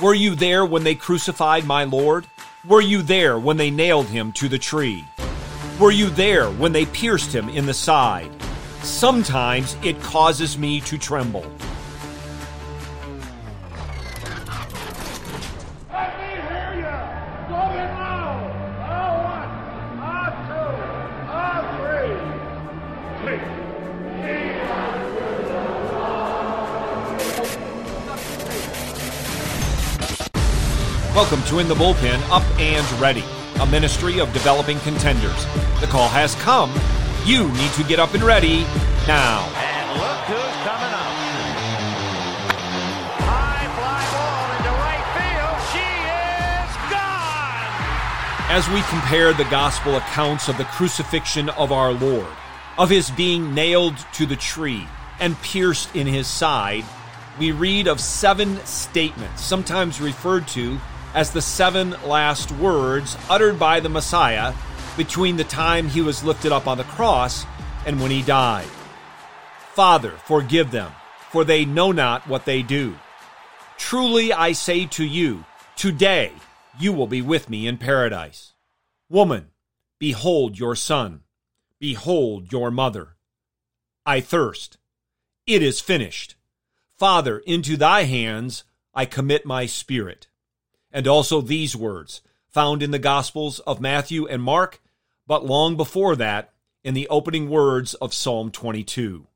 Were you there when they crucified my Lord? Were you there when they nailed him to the tree? Were you there when they pierced him in the side? Sometimes it causes me to tremble. Let Welcome to In the Bullpen Up and Ready, a ministry of developing contenders. The call has come. You need to get up and ready now. And look who's coming up. High fly ball into right field. She is gone. As we compare the gospel accounts of the crucifixion of our Lord, of his being nailed to the tree and pierced in his side, we read of seven statements, sometimes referred to as the seven last words uttered by the Messiah between the time he was lifted up on the cross and when he died. Father, forgive them, for they know not what they do. Truly I say to you, today you will be with me in paradise. Woman, behold your son. Behold your mother. I thirst. It is finished. Father, into thy hands I commit my spirit. And also these words, found in the Gospels of Matthew and Mark, but long before that, in the opening words of Psalm 22.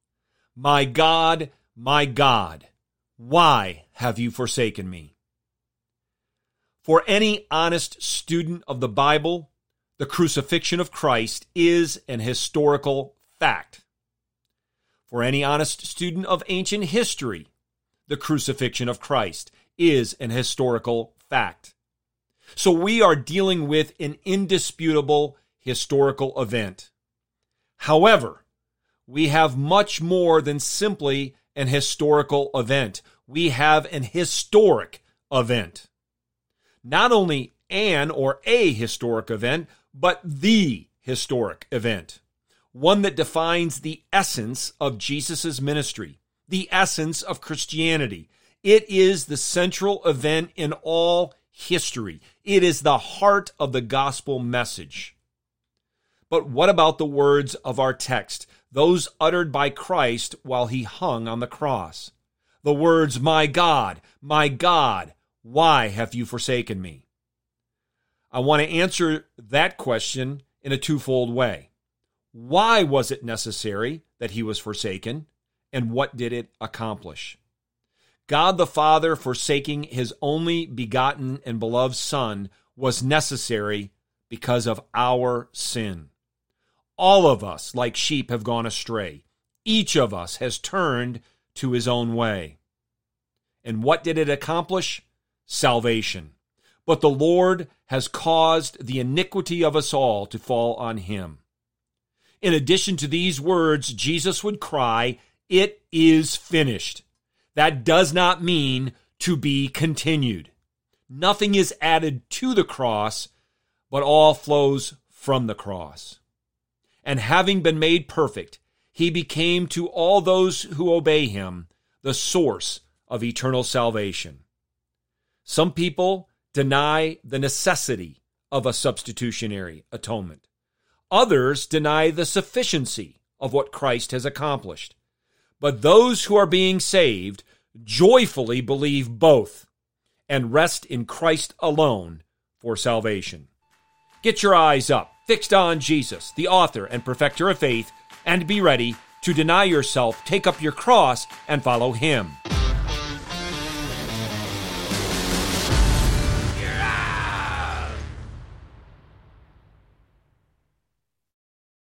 My God, my God, why have you forsaken me? For any honest student of the Bible, the crucifixion of Christ is an historical fact. For any honest student of ancient history, the crucifixion of Christ is an historical fact. So we are dealing with an indisputable historical event. However, we have much more than simply an historical event. We have an historic event. Not only an or a historic event, but the historic event. One that defines the essence of Jesus' ministry, the essence of Christianity. It is the central event in all history. It is the heart of the gospel message. But what about the words of our text, those uttered by Christ while he hung on the cross? The words, My God, my God, why have you forsaken me? I want to answer that question in a twofold way. Why was it necessary that he was forsaken? And what did it accomplish? God the Father forsaking his only begotten and beloved Son was necessary because of our sin. All of us, like sheep, have gone astray. Each of us has turned to his own way. And what did it accomplish? Salvation. But the Lord has caused the iniquity of us all to fall on him. In addition to these words, Jesus would cry, It is finished. That does not mean to be continued. Nothing is added to the cross, but all flows from the cross. And having been made perfect, he became to all those who obey him the source of eternal salvation. Some people deny the necessity of a substitutionary atonement. Others deny the sufficiency of what Christ has accomplished. But those who are being saved joyfully believe both and rest in Christ alone for salvation. Get your eyes up, fixed on Jesus, the author and perfecter of faith, and be ready to deny yourself, take up your cross, and follow him.